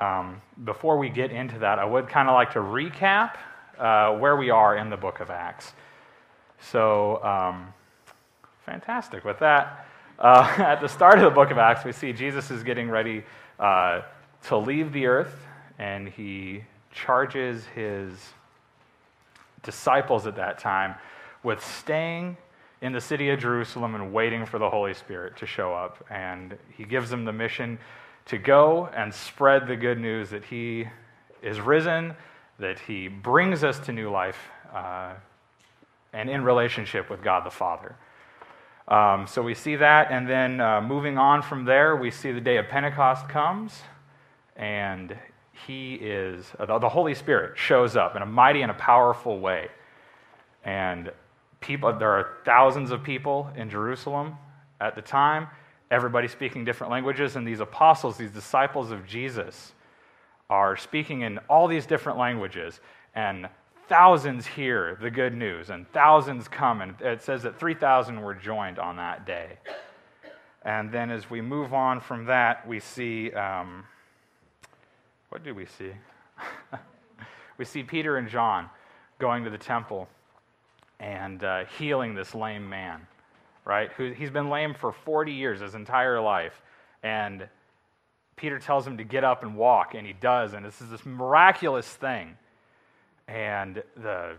um, before we get into that, I would kind of like to recap uh, where we are in the book of Acts. So, um, fantastic. With that, uh, at the start of the book of Acts, we see Jesus is getting ready uh, to leave the earth, and he charges his disciples at that time with staying in the city of Jerusalem and waiting for the Holy Spirit to show up. And he gives them the mission to go and spread the good news that he is risen, that he brings us to new life, uh, and in relationship with God the Father. Um, so we see that, and then uh, moving on from there, we see the day of Pentecost comes, and he is, uh, the Holy Spirit shows up in a mighty and a powerful way. And people, there are thousands of people in Jerusalem at the time, everybody speaking different languages, and these apostles, these disciples of Jesus, are speaking in all these different languages. And thousands hear the good news, and thousands come. And it says that 3,000 were joined on that day. And then as we move on from that, we see um, what do we see? we see Peter and John going to the temple and uh, healing this lame man, right? Who, he's been lame for 40 years, his entire life. And Peter tells him to get up and walk, and he does. And this is this miraculous thing. And the,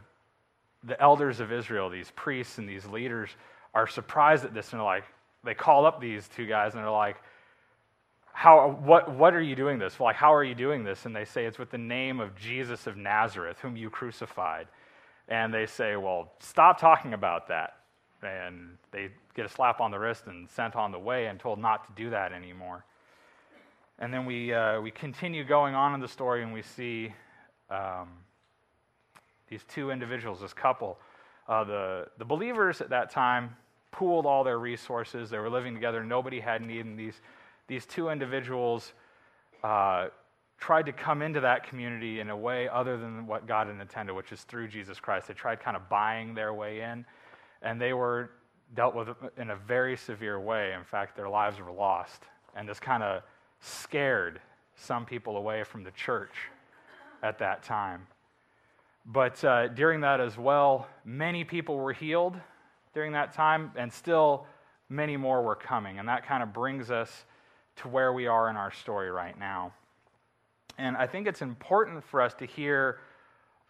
the elders of Israel, these priests and these leaders, are surprised at this and they're like, they call up these two guys and they're like, how, what, what are you doing this? Like, how are you doing this? And they say, it's with the name of Jesus of Nazareth, whom you crucified. And they say, well, stop talking about that. And they get a slap on the wrist and sent on the way and told not to do that anymore. And then we, uh, we continue going on in the story and we see um, these two individuals, this couple. Uh, the, the believers at that time pooled all their resources. They were living together. Nobody had need. And these, these two individuals uh, tried to come into that community in a way other than what God had intended, which is through Jesus Christ. They tried kind of buying their way in, and they were dealt with in a very severe way. In fact, their lives were lost. And this kind of scared some people away from the church at that time. But uh, during that as well, many people were healed during that time, and still many more were coming. And that kind of brings us to where we are in our story right now. And I think it's important for us to hear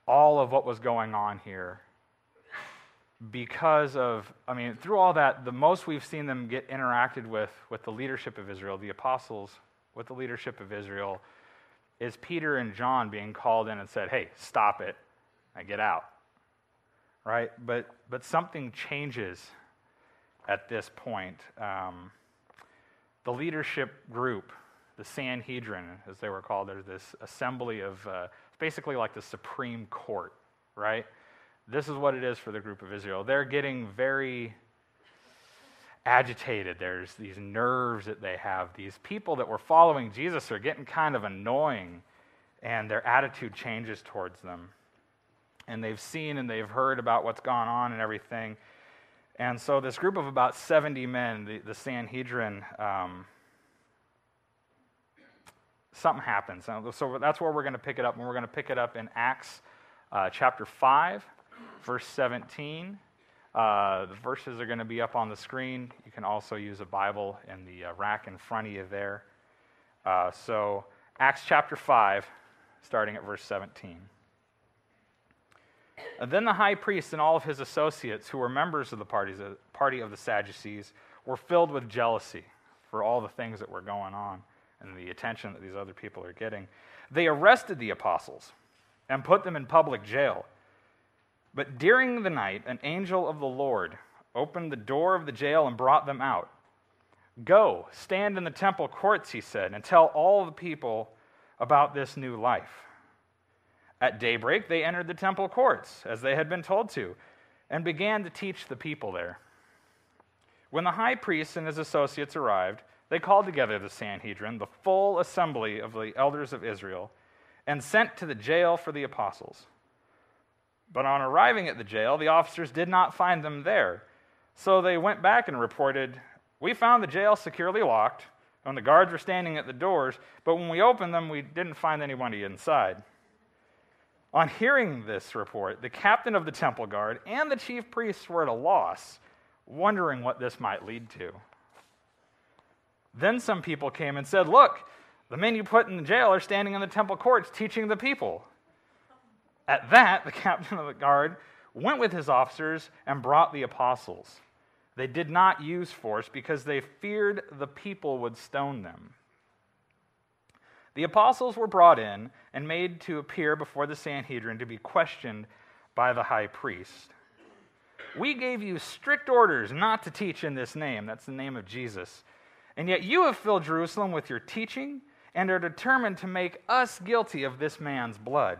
all of what was going on here because of, I mean, through all that, the most we've seen them get interacted with, with the leadership of Israel, the apostles with the leadership of Israel, is Peter and John being called in and said, hey, stop it and get out. Right? But, but something changes at this point. Um, the leadership group the Sanhedrin, as they were called. There's this assembly of, uh, basically like the Supreme Court, right? This is what it is for the group of Israel. They're getting very agitated. There's these nerves that they have. These people that were following Jesus are getting kind of annoying, and their attitude changes towards them. And they've seen and they've heard about what's gone on and everything. And so, this group of about 70 men, the, the Sanhedrin, um, something happens. So that's where we're going to pick it up. And we're going to pick it up in Acts uh, chapter 5, verse 17. Uh, the verses are going to be up on the screen. You can also use a Bible in the uh, rack in front of you there. Uh, so, Acts chapter 5, starting at verse 17. And then the high priest and all of his associates, who were members of the parties, party of the Sadducees, were filled with jealousy for all the things that were going on and the attention that these other people are getting. They arrested the apostles and put them in public jail. But during the night, an angel of the Lord opened the door of the jail and brought them out. Go, stand in the temple courts, he said, and tell all the people about this new life. At daybreak, they entered the temple courts, as they had been told to, and began to teach the people there. When the high priest and his associates arrived, they called together the Sanhedrin, the full assembly of the elders of Israel, and sent to the jail for the apostles. But on arriving at the jail, the officers did not find them there. So they went back and reported, We found the jail securely locked, and the guards were standing at the doors, but when we opened them, we didn't find anybody inside. On hearing this report, the captain of the temple guard and the chief priests were at a loss, wondering what this might lead to. Then some people came and said, Look, the men you put in the jail are standing in the temple courts teaching the people. At that, the captain of the guard went with his officers and brought the apostles. They did not use force because they feared the people would stone them. The apostles were brought in and made to appear before the Sanhedrin to be questioned by the high priest. We gave you strict orders not to teach in this name, that's the name of Jesus. And yet you have filled Jerusalem with your teaching and are determined to make us guilty of this man's blood.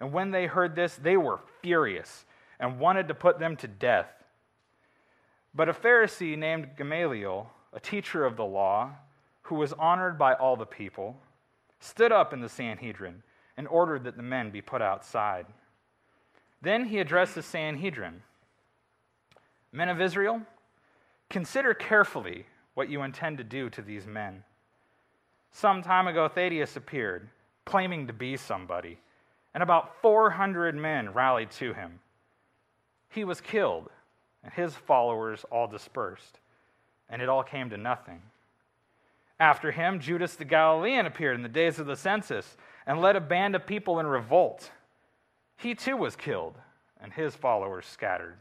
And when they heard this, they were furious and wanted to put them to death. But a Pharisee named Gamaliel, a teacher of the law, who was honored by all the people, stood up in the Sanhedrin and ordered that the men be put outside. Then he addressed the Sanhedrin Men of Israel, consider carefully what you intend to do to these men. Some time ago, Thaddeus appeared, claiming to be somebody and about 400 men rallied to him. He was killed, and his followers all dispersed, and it all came to nothing. After him, Judas the Galilean appeared in the days of the census and led a band of people in revolt. He too was killed, and his followers scattered.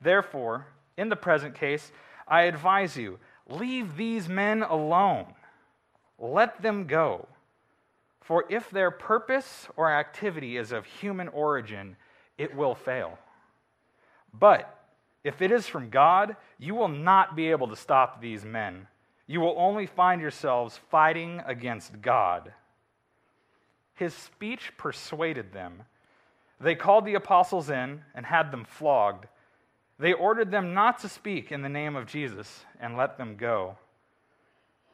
Therefore, in the present case, I advise you leave these men alone, let them go for if their purpose or activity is of human origin, it will fail. But if it is from God, you will not be able to stop these men. You will only find yourselves fighting against God. His speech persuaded them. They called the apostles in and had them flogged. They ordered them not to speak in the name of Jesus and let them go.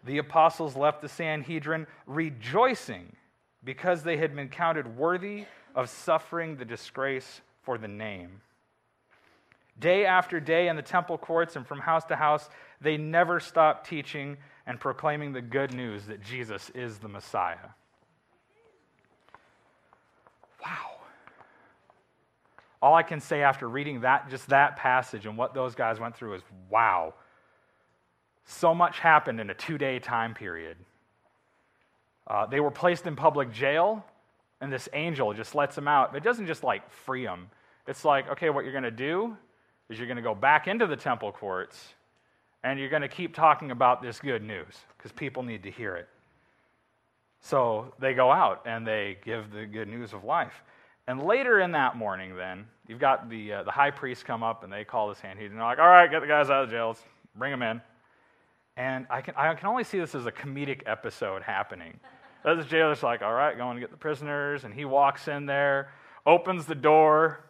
The apostles left the Sanhedrin rejoicing because they had been counted worthy of suffering the disgrace for the name. Day after day in the temple courts and from house to house, they never stopped teaching and proclaiming the good news that Jesus is the Messiah. Wow. All I can say after reading that, just that passage and what those guys went through is wow. So much happened in a two day time period. Uh, they were placed in public jail, and this angel just lets them out. It doesn't just like free them. It's like, okay, what you're going to do is you're going to go back into the temple courts and you're going to keep talking about this good news because people need to hear it. So they go out and they give the good news of life. And later in that morning, then, you've got the, uh, the high priest come up and they call the Sanhedrin. They're like, all right, get the guys out of jail, Let's bring them in. And I can, I can only see this as a comedic episode happening. the jailer's like, all right, going to get the prisoners. And he walks in there, opens the door,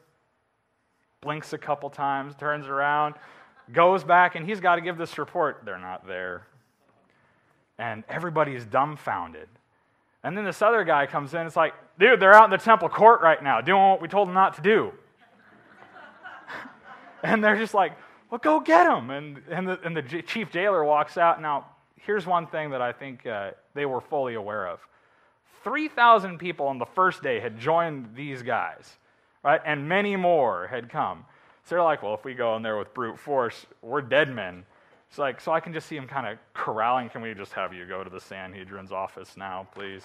blinks a couple times, turns around, goes back, and he's got to give this report. They're not there. And everybody's dumbfounded. And then this other guy comes in. It's like, dude, they're out in the temple court right now doing what we told them not to do. and they're just like, well, go get him. And, and, the, and the chief jailer walks out. Now, here's one thing that I think uh, they were fully aware of 3,000 people on the first day had joined these guys, right? And many more had come. So they're like, well, if we go in there with brute force, we're dead men. It's like, so I can just see him kind of corralling. Can we just have you go to the Sanhedrin's office now, please?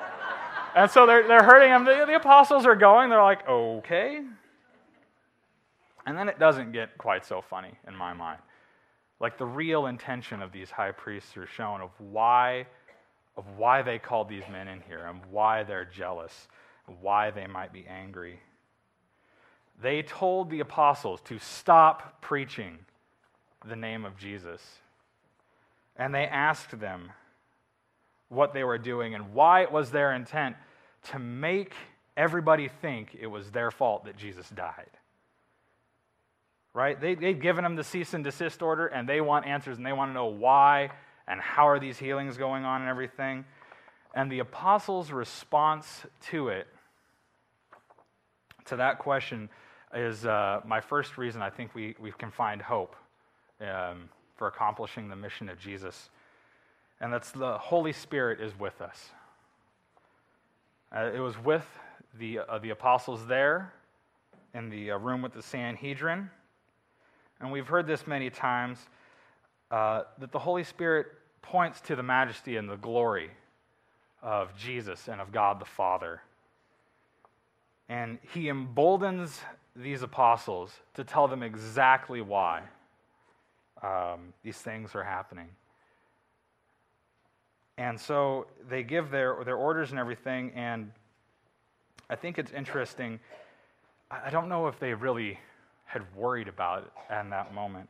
and so they're, they're hurting him. The, the apostles are going. They're like, okay. And then it doesn't get quite so funny in my mind. Like the real intention of these high priests are shown of why, of why they called these men in here and why they're jealous, and why they might be angry. They told the apostles to stop preaching the name of Jesus. and they asked them what they were doing and why it was their intent to make everybody think it was their fault that Jesus died. Right? They, they'd given them the cease and desist order, and they want answers, and they want to know why and how are these healings going on and everything. And the apostles' response to it, to that question, is uh, my first reason I think we, we can find hope um, for accomplishing the mission of Jesus. And that's the Holy Spirit is with us. Uh, it was with the, uh, the apostles there in the uh, room with the Sanhedrin. And we've heard this many times uh, that the Holy Spirit points to the majesty and the glory of Jesus and of God the Father. And he emboldens these apostles to tell them exactly why um, these things are happening. And so they give their, their orders and everything, and I think it's interesting. I don't know if they really had worried about in that moment.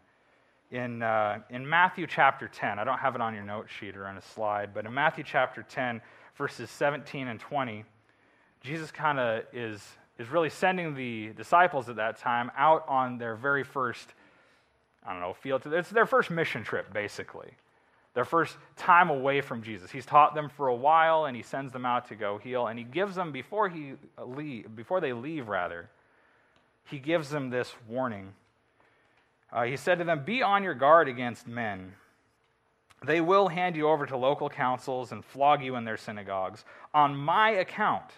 In, uh, in Matthew chapter 10, I don't have it on your note sheet or on a slide, but in Matthew chapter 10, verses 17 and 20, Jesus kind of is, is really sending the disciples at that time out on their very first, I don't know, field. It's their first mission trip, basically. Their first time away from Jesus. He's taught them for a while and he sends them out to go heal. And he gives them, before, he leave, before they leave, rather, he gives them this warning. Uh, he said to them, Be on your guard against men they will hand you over to local councils and flog you in their synagogues. On my account,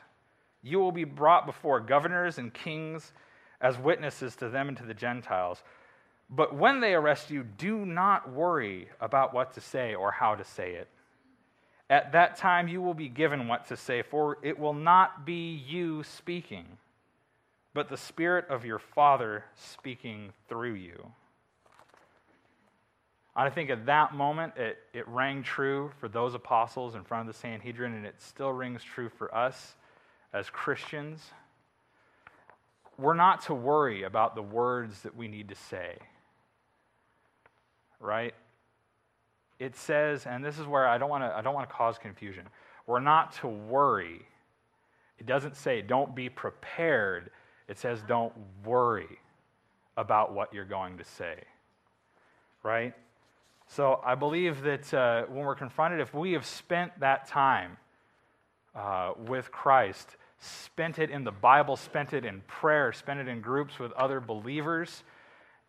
you will be brought before governors and kings as witnesses to them and to the Gentiles. But when they arrest you, do not worry about what to say or how to say it. At that time, you will be given what to say, for it will not be you speaking, but the Spirit of your Father speaking through you. I think at that moment it, it rang true for those apostles in front of the Sanhedrin, and it still rings true for us as Christians. We're not to worry about the words that we need to say, right? It says, and this is where I don't want to I don't want to cause confusion. We're not to worry. It doesn't say don't be prepared. It says don't worry about what you're going to say. Right? So I believe that uh, when we're confronted, if we have spent that time uh, with Christ, spent it in the Bible, spent it in prayer, spent it in groups with other believers,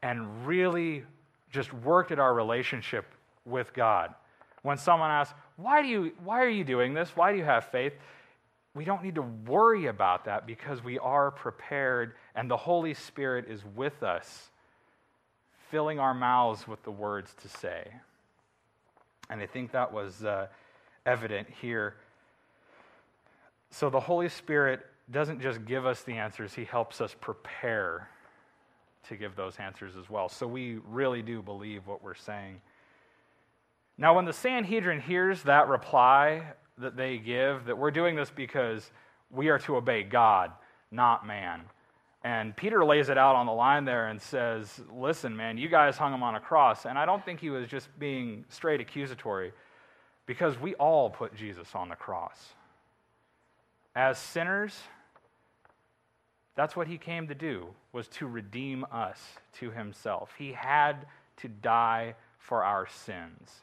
and really just worked at our relationship with God. When someone asks, why, do you, why are you doing this? Why do you have faith? We don't need to worry about that because we are prepared and the Holy Spirit is with us filling our mouths with the words to say. And I think that was uh, evident here. So the Holy Spirit doesn't just give us the answers, He helps us prepare to give those answers as well. So we really do believe what we're saying. Now, when the Sanhedrin hears that reply that they give, that we're doing this because we are to obey God, not man, and Peter lays it out on the line there and says, Listen, man, you guys hung him on a cross. And I don't think he was just being straight accusatory because we all put Jesus on the cross. As sinners, that's what he came to do was to redeem us to himself. He had to die for our sins.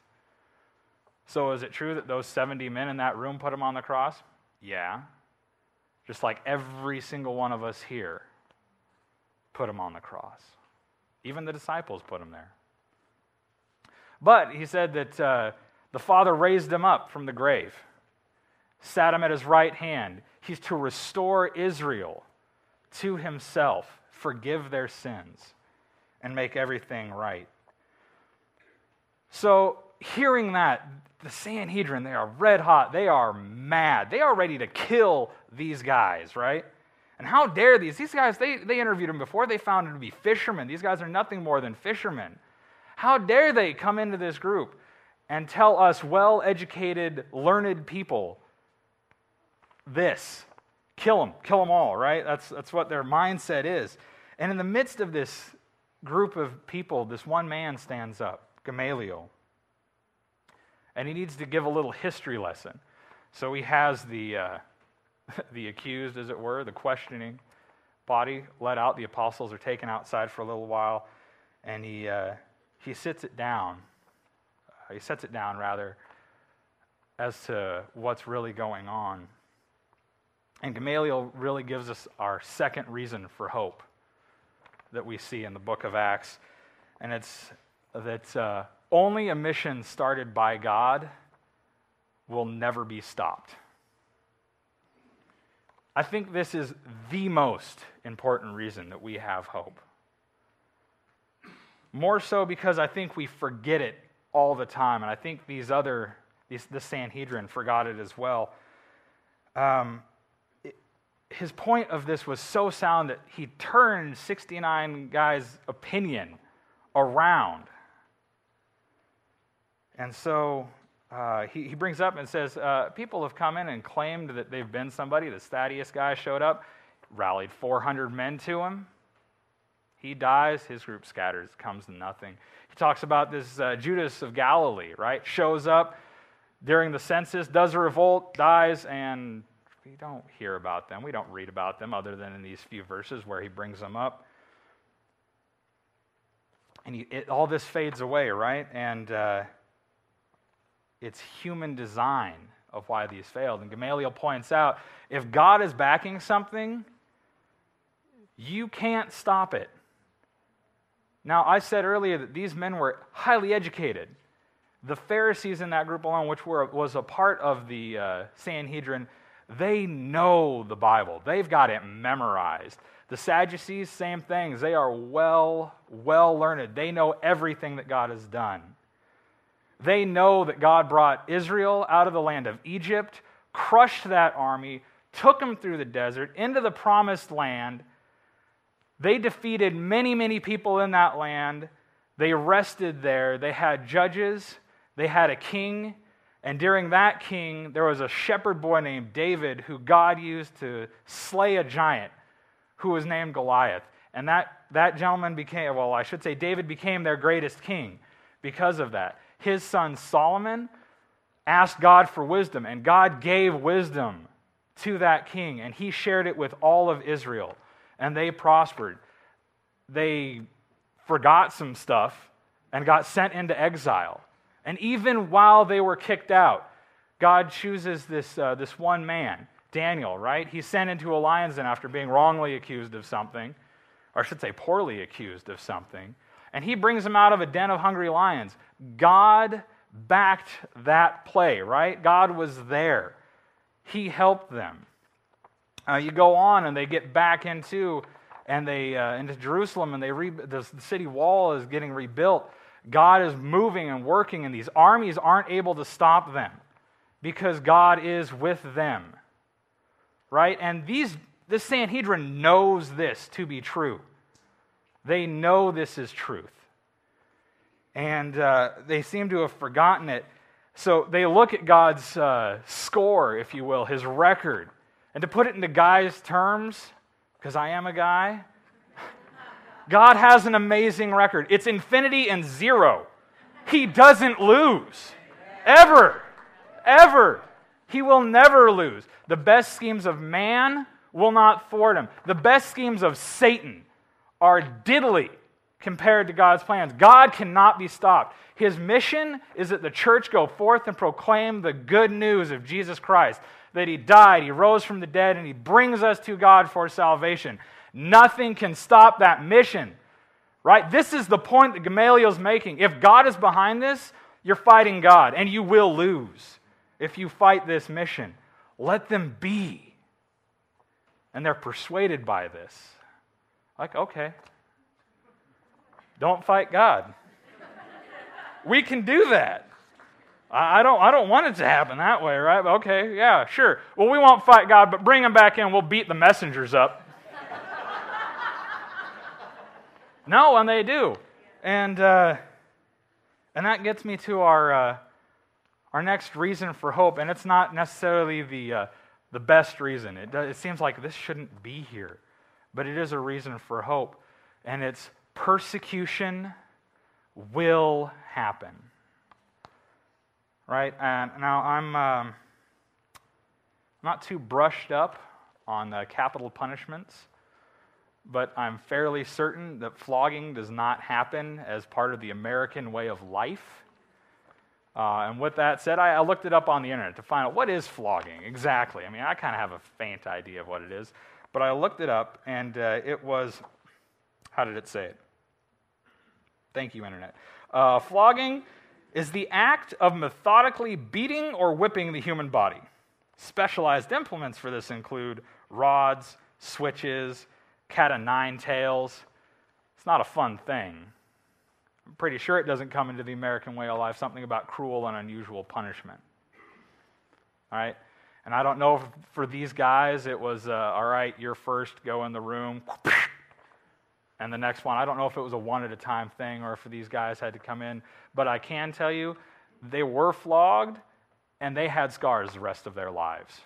So is it true that those 70 men in that room put him on the cross? Yeah. Just like every single one of us here put him on the cross. Even the disciples put him there. But he said that uh, the Father raised him up from the grave, sat him at his right hand. He's to restore Israel to himself, forgive their sins, and make everything right. So, hearing that, the Sanhedrin, they are red hot. They are mad. They are ready to kill these guys, right? And how dare these? These guys, they, they interviewed him before. They found him to be fishermen. These guys are nothing more than fishermen. How dare they come into this group and tell us well educated, learned people this? Kill them, kill them all, right? That's, that's what their mindset is. And in the midst of this group of people, this one man stands up, Gamaliel, and he needs to give a little history lesson. So he has the, uh, the accused, as it were, the questioning body let out. The apostles are taken outside for a little while, and he, uh, he sits it down. Uh, he sets it down, rather, as to what's really going on. And Gamaliel really gives us our second reason for hope that we see in the book of Acts. And it's that uh, only a mission started by God will never be stopped. I think this is the most important reason that we have hope. More so because I think we forget it all the time, and I think these other, these, the Sanhedrin forgot it as well. Um, it, his point of this was so sound that he turned 69 guys' opinion around. And so uh, he, he brings up and says, uh, People have come in and claimed that they've been somebody. The Thaddeus guy showed up, rallied 400 men to him. He dies, his group scatters, comes to nothing. He talks about this uh, Judas of Galilee, right? Shows up during the census, does a revolt, dies, and we don't hear about them. We don't read about them other than in these few verses where he brings them up. And he, it, all this fades away, right? And uh, it's human design of why these failed. And Gamaliel points out if God is backing something, you can't stop it. Now, I said earlier that these men were highly educated. The Pharisees in that group alone, which were, was a part of the uh, Sanhedrin, they know the Bible. They've got it memorized. The Sadducees, same things. They are well, well learned. They know everything that God has done. They know that God brought Israel out of the land of Egypt, crushed that army, took them through the desert into the promised land. They defeated many, many people in that land. They rested there. They had judges. They had a king. And during that king, there was a shepherd boy named David who God used to slay a giant who was named Goliath. And that, that gentleman became, well, I should say, David became their greatest king because of that his son Solomon asked God for wisdom, and God gave wisdom to that king, and he shared it with all of Israel, and they prospered. They forgot some stuff and got sent into exile. And even while they were kicked out, God chooses this, uh, this one man, Daniel, right? He's sent into a lion's den after being wrongly accused of something, or I should say, poorly accused of something and he brings them out of a den of hungry lions. God backed that play, right? God was there. He helped them. Uh, you go on and they get back into and they uh, into Jerusalem and they re- the city wall is getting rebuilt. God is moving and working, and these armies aren't able to stop them because God is with them. Right? And these this Sanhedrin knows this to be true. They know this is truth. And uh, they seem to have forgotten it. So they look at God's uh, score, if you will, his record. And to put it into guys' terms, because I am a guy, God has an amazing record. It's infinity and zero. He doesn't lose. Ever. Ever. He will never lose. The best schemes of man will not thwart him. The best schemes of Satan are diddly compared to God's plans. God cannot be stopped. His mission is that the church go forth and proclaim the good news of Jesus Christ that he died, he rose from the dead, and he brings us to God for salvation. Nothing can stop that mission. Right? This is the point that Gamaliel is making. If God is behind this, you're fighting God, and you will lose if you fight this mission. Let them be. And they're persuaded by this. Like, okay, don't fight God. we can do that. I don't, I don't want it to happen that way, right? Okay, yeah, sure. Well, we won't fight God, but bring him back in. We'll beat the messengers up. no, and they do. And, uh, and that gets me to our, uh, our next reason for hope. And it's not necessarily the, uh, the best reason. It, it seems like this shouldn't be here but it is a reason for hope. And it's persecution will happen. right? And now I'm um, not too brushed up on uh, capital punishments, but I'm fairly certain that flogging does not happen as part of the American way of life. Uh, and with that said, I, I, looked it up on the internet to find out what is flogging exactly. I mean, I kind of have a faint idea of what it is, but I looked it up, and uh, it was how did it say it? Thank you, internet. Uh, flogging is the act of methodically beating or whipping the human body. Specialized implements for this include rods, switches, cat o' nine tails. It's not a fun thing. I'm pretty sure it doesn't come into the American way of life, something about cruel and unusual punishment. All right? And I don't know if for these guys it was, uh, all right, you're first, go in the room, and the next one. I don't know if it was a one at a time thing or if these guys had to come in, but I can tell you they were flogged and they had scars the rest of their lives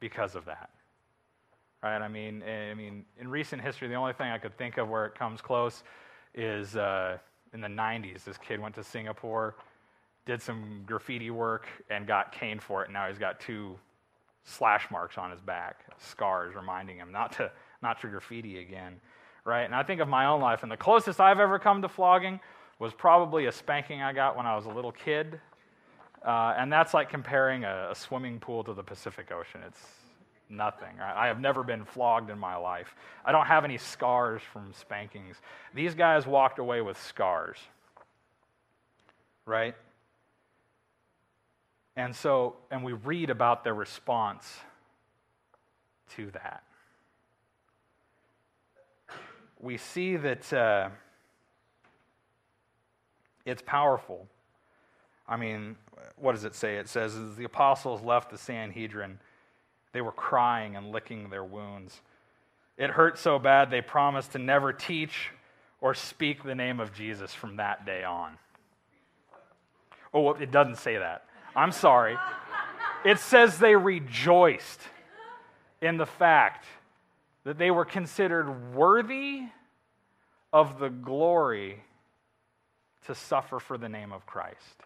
because of that. Right? I mean, I mean, in recent history, the only thing I could think of where it comes close is uh, in the 90s. This kid went to Singapore, did some graffiti work, and got caned for it. And now he's got two slash marks on his back, scars reminding him not to not to graffiti again. Right? And I think of my own life, and the closest I've ever come to flogging was probably a spanking I got when I was a little kid. Uh, and that's like comparing a, a swimming pool to the Pacific Ocean. It's nothing. Right? I have never been flogged in my life. I don't have any scars from spankings. These guys walked away with scars, right? And so, and we read about their response to that. We see that uh, it's powerful. I mean, what does it say? It says, as the apostles left the Sanhedrin, they were crying and licking their wounds. It hurt so bad they promised to never teach or speak the name of Jesus from that day on. Oh, it doesn't say that. I'm sorry. It says they rejoiced in the fact that they were considered worthy of the glory to suffer for the name of Christ.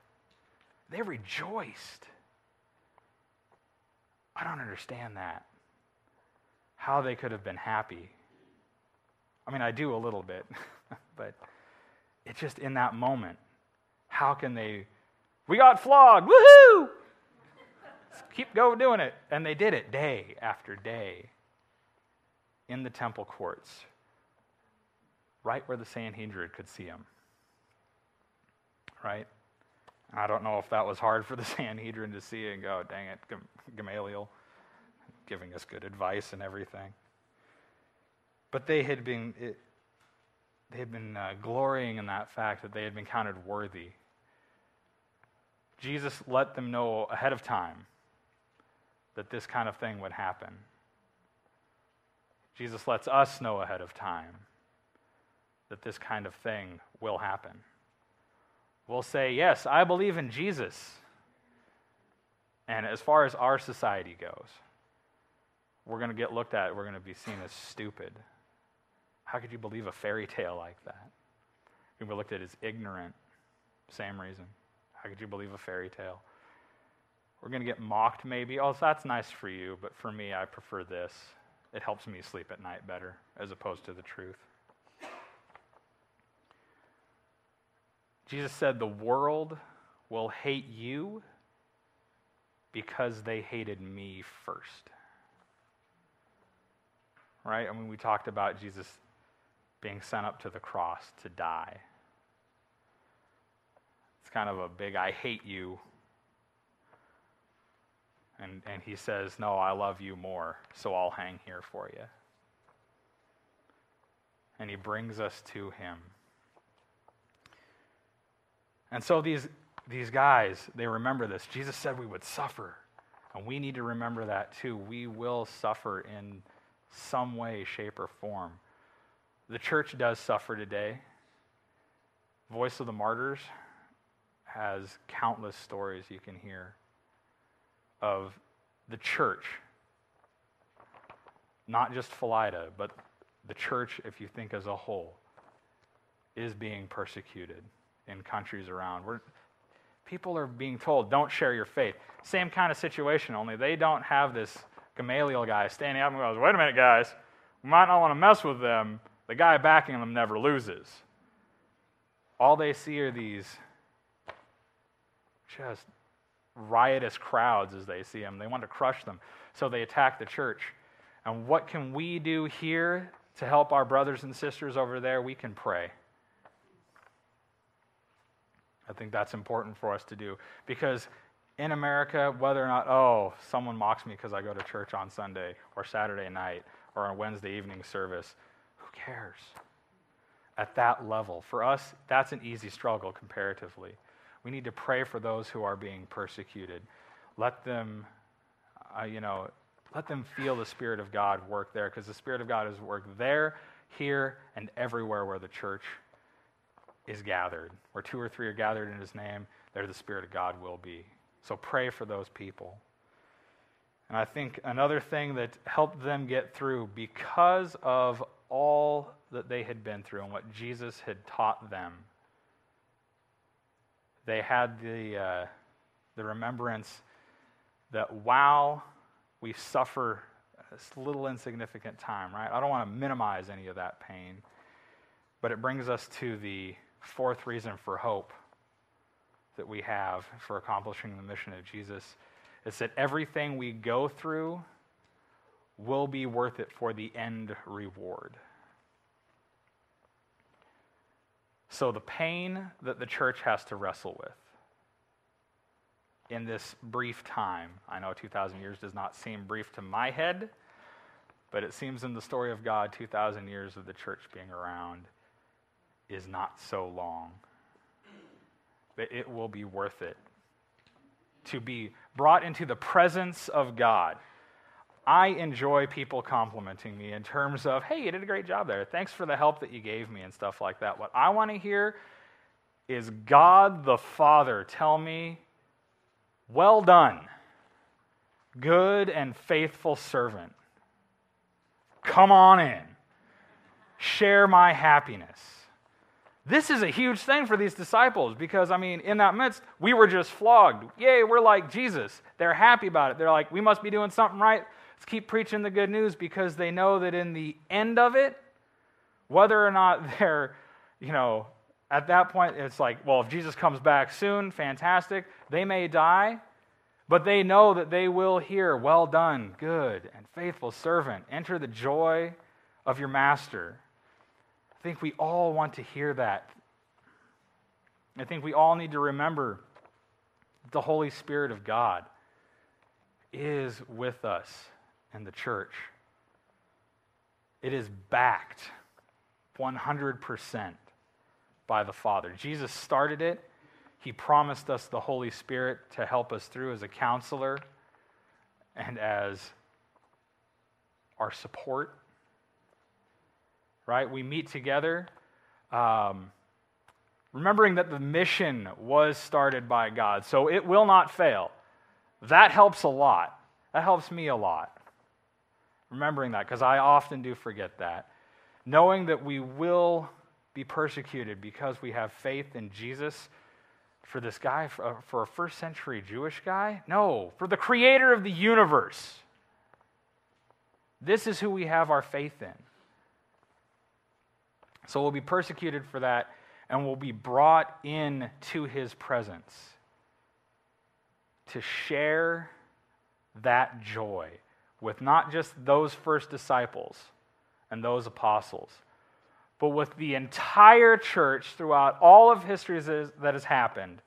They rejoiced. I don't understand that. How they could have been happy. I mean, I do a little bit, but it's just in that moment. How can they? We got flogged, woohoo! Keep going doing it. And they did it day after day in the temple courts, right where the Sanhedrin could see them. Right? I don't know if that was hard for the Sanhedrin to see and go, dang it, Gamaliel, giving us good advice and everything. But they had been, it, they had been uh, glorying in that fact that they had been counted worthy. Jesus let them know ahead of time that this kind of thing would happen. Jesus lets us know ahead of time that this kind of thing will happen We'll say, Yes, I believe in Jesus. And as far as our society goes, we're going to get looked at, we're going to be seen as stupid. How could you believe a fairy tale like that? To be looked at as ignorant. Same reason. How could you believe a fairy tale? We're going to get mocked, maybe. Oh, so that's nice for you, but for me, I prefer this. It helps me sleep at night better, as opposed to the truth. Jesus said, The world will hate you because they hated me first. Right? I mean, we talked about Jesus being sent up to the cross to die. It's kind of a big, I hate you. And, and he says, No, I love you more, so I'll hang here for you. And he brings us to him. And so these, these guys, they remember this. Jesus said we would suffer. And we need to remember that too. We will suffer in some way, shape, or form. The church does suffer today. Voice of the Martyrs has countless stories you can hear of the church, not just Philida, but the church, if you think as a whole, is being persecuted in countries around. We're, People are being told, don't share your faith. Same kind of situation, only they don't have this Gamaliel guy standing up and goes, wait a minute, guys, we might not want to mess with them. The guy backing them never loses. All they see are these just riotous crowds as they see them. They want to crush them. So they attack the church. And what can we do here to help our brothers and sisters over there? We can pray. I think that's important for us to do because in America, whether or not, oh, someone mocks me because I go to church on Sunday or Saturday night or on Wednesday evening service, who cares? At that level, for us, that's an easy struggle comparatively. We need to pray for those who are being persecuted. Let them, uh, you know, let them feel the Spirit of God work there because the Spirit of God is work there, here, and everywhere where the church is gathered. Where two or three are gathered in His name, there the Spirit of God will be. So pray for those people. And I think another thing that helped them get through because of all that they had been through and what Jesus had taught them, they had the, uh, the remembrance that while we suffer this little insignificant time, right? I don't want to minimize any of that pain, but it brings us to the fourth reason for hope that we have for accomplishing the mission of Jesus is that everything we go through will be worth it for the end reward. So, the pain that the church has to wrestle with in this brief time, I know 2,000 years does not seem brief to my head, but it seems in the story of God, 2,000 years of the church being around is not so long. But it will be worth it to be brought into the presence of God. I enjoy people complimenting me in terms of, hey, you did a great job there. Thanks for the help that you gave me and stuff like that. What I want to hear is God the Father tell me, well done, good and faithful servant. Come on in. Share my happiness. This is a huge thing for these disciples because, I mean, in that midst, we were just flogged. Yay, we're like Jesus. They're happy about it. They're like, we must be doing something right. Let's keep preaching the good news because they know that in the end of it, whether or not they're, you know, at that point, it's like, well, if Jesus comes back soon, fantastic. They may die, but they know that they will hear, well done, good and faithful servant. Enter the joy of your master. I think we all want to hear that. I think we all need to remember the Holy Spirit of God is with us in the church. It is backed 100% by the Father. Jesus started it. He promised us the Holy Spirit to help us through as a counselor and as our support right? We meet together, um, remembering that the mission was started by God, so it will not fail. That helps a lot. That helps me a lot. Remembering that, because I often do forget that. Knowing that we will be persecuted because we have faith in Jesus for this guy, uh, for a first century Jewish guy? No, for the creator of the universe. This is who we have our faith in. So we'll be persecuted for that and we'll be brought in to his presence to share that joy with not just those first disciples and those apostles, but with the entire church throughout all of history that has happened.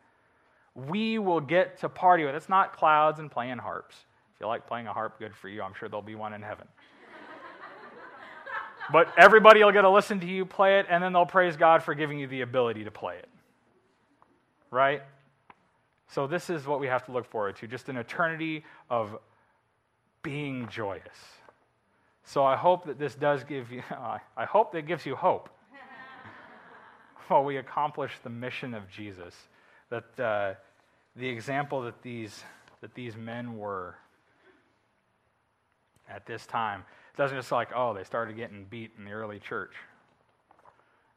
We will get to party with. It's not clouds and playing harps. If you like playing a harp, good for you. I'm sure there'll be one in heaven. But everybody will get to listen to you play it, and then they'll praise God for giving you the ability to play it. Right? So, this is what we have to look forward to just an eternity of being joyous. So, I hope that this does give you, I hope that gives you hope while we accomplish the mission of Jesus. That uh, the example that these, that these men were at this time it doesn't just like, oh, they started getting beat in the early church.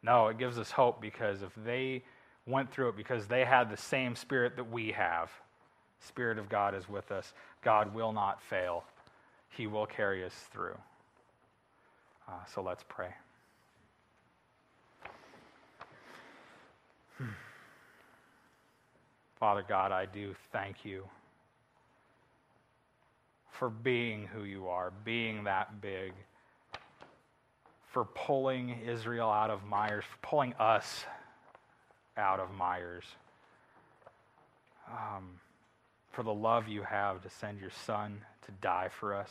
No, it gives us hope because if they went through it because they had the same spirit that we have. Spirit of God is with us. God will not fail. He will carry us through. Uh, so let's pray. Hmm. Father God, I do thank you for being who you are, being that big, for pulling Israel out of mires, for pulling us out of mires, um, for the love you have to send your son to die for us.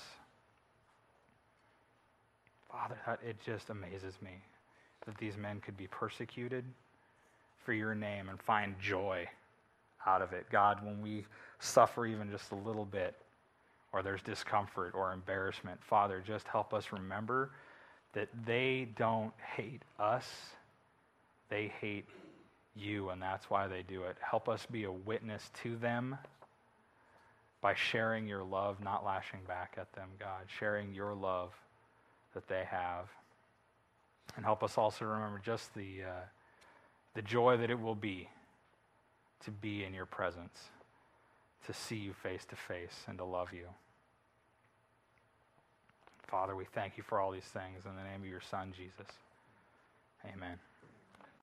Father, it just amazes me that these men could be persecuted for your name and find joy out of it. God, when we suffer even just a little bit, or there's discomfort or embarrassment, Father, just help us remember that they don't hate us, they hate you, and that's why they do it. Help us be a witness to them by sharing your love, not lashing back at them, God, sharing your love that they have. And help us also remember just the, uh, the joy that it will be to be in your presence, to see you face to face, and to love you. Father, we thank you for all these things in the name of your Son, Jesus. Amen.